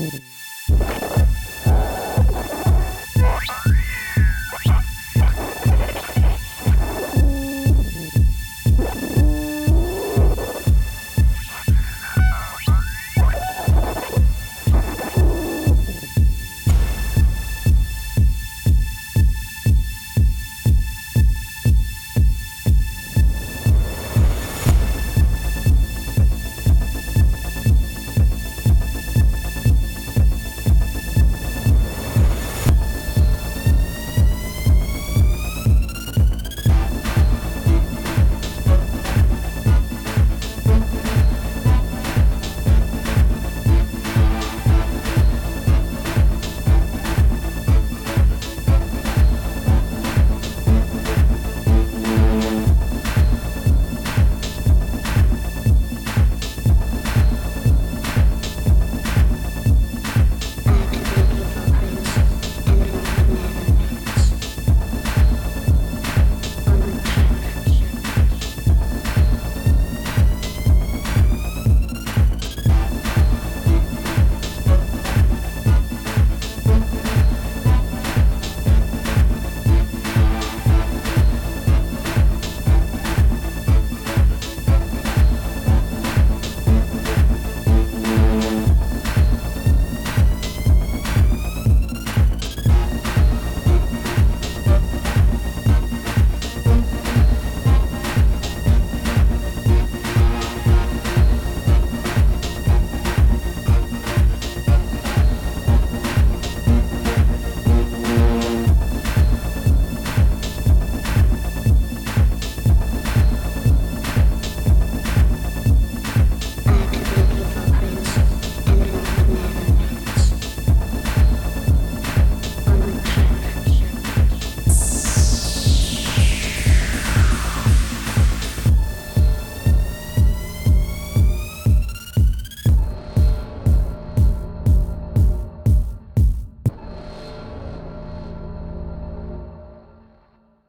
Mm-hmm.